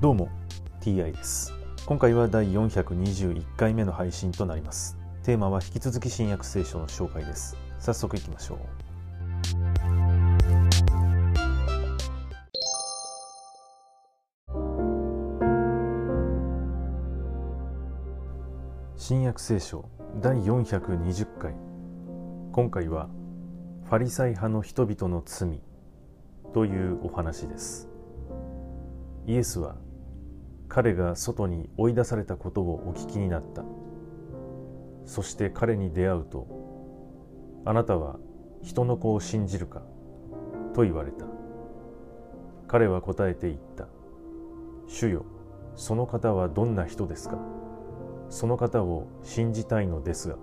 どうも TI です。今回は第421回目の配信となります。テーマは引き続き新約聖書の紹介です。早速いきましょう。新約聖書第420回。今回はファリサイ派の人々の罪というお話です。イエスは彼が外に追い出されたことをお聞きになった。そして彼に出会うとあなたは人の子を信じるかと言われた。彼は答えて言った。主よその方はどんな人ですか？その方を信じたいのですが。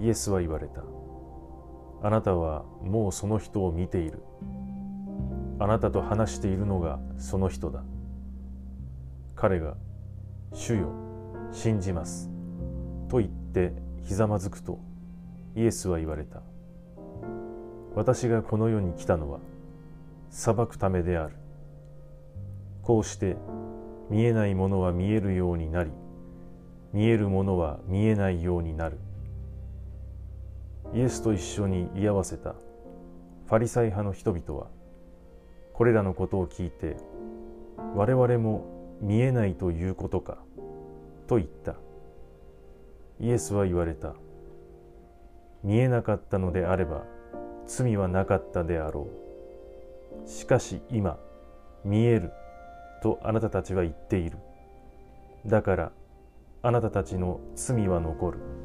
イエスは言われた。あなたはもうその人を見ている。あなたと話しているのがその人だ。彼が「主よ信じます」と言ってひざまずくとイエスは言われた。私がこの世に来たのは裁くためである。こうして見えないものは見えるようになり見えるものは見えないようになる。イエスと一緒に居合わせたファリサイ派の人々はこれらのことを聞いて我々も見えないということかと言った。イエスは言われた。見えなかったのであれば罪はなかったであろう。しかし今見えるとあなたたちは言っている。だからあなたたちの罪は残る。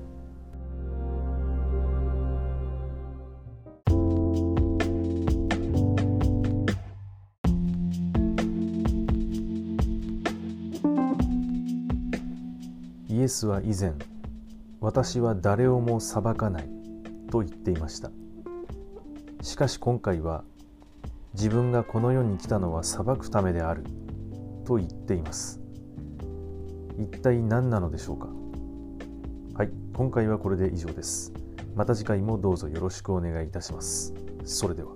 イエスは以前私は誰をも裁かないと言っていました。しかし今回は自分がこの世に来たのは裁くためであると言っています。一体何なのでしょうか？はい今回はこれで以上です。また次回もどうぞよろしくお願いいたします。それでは。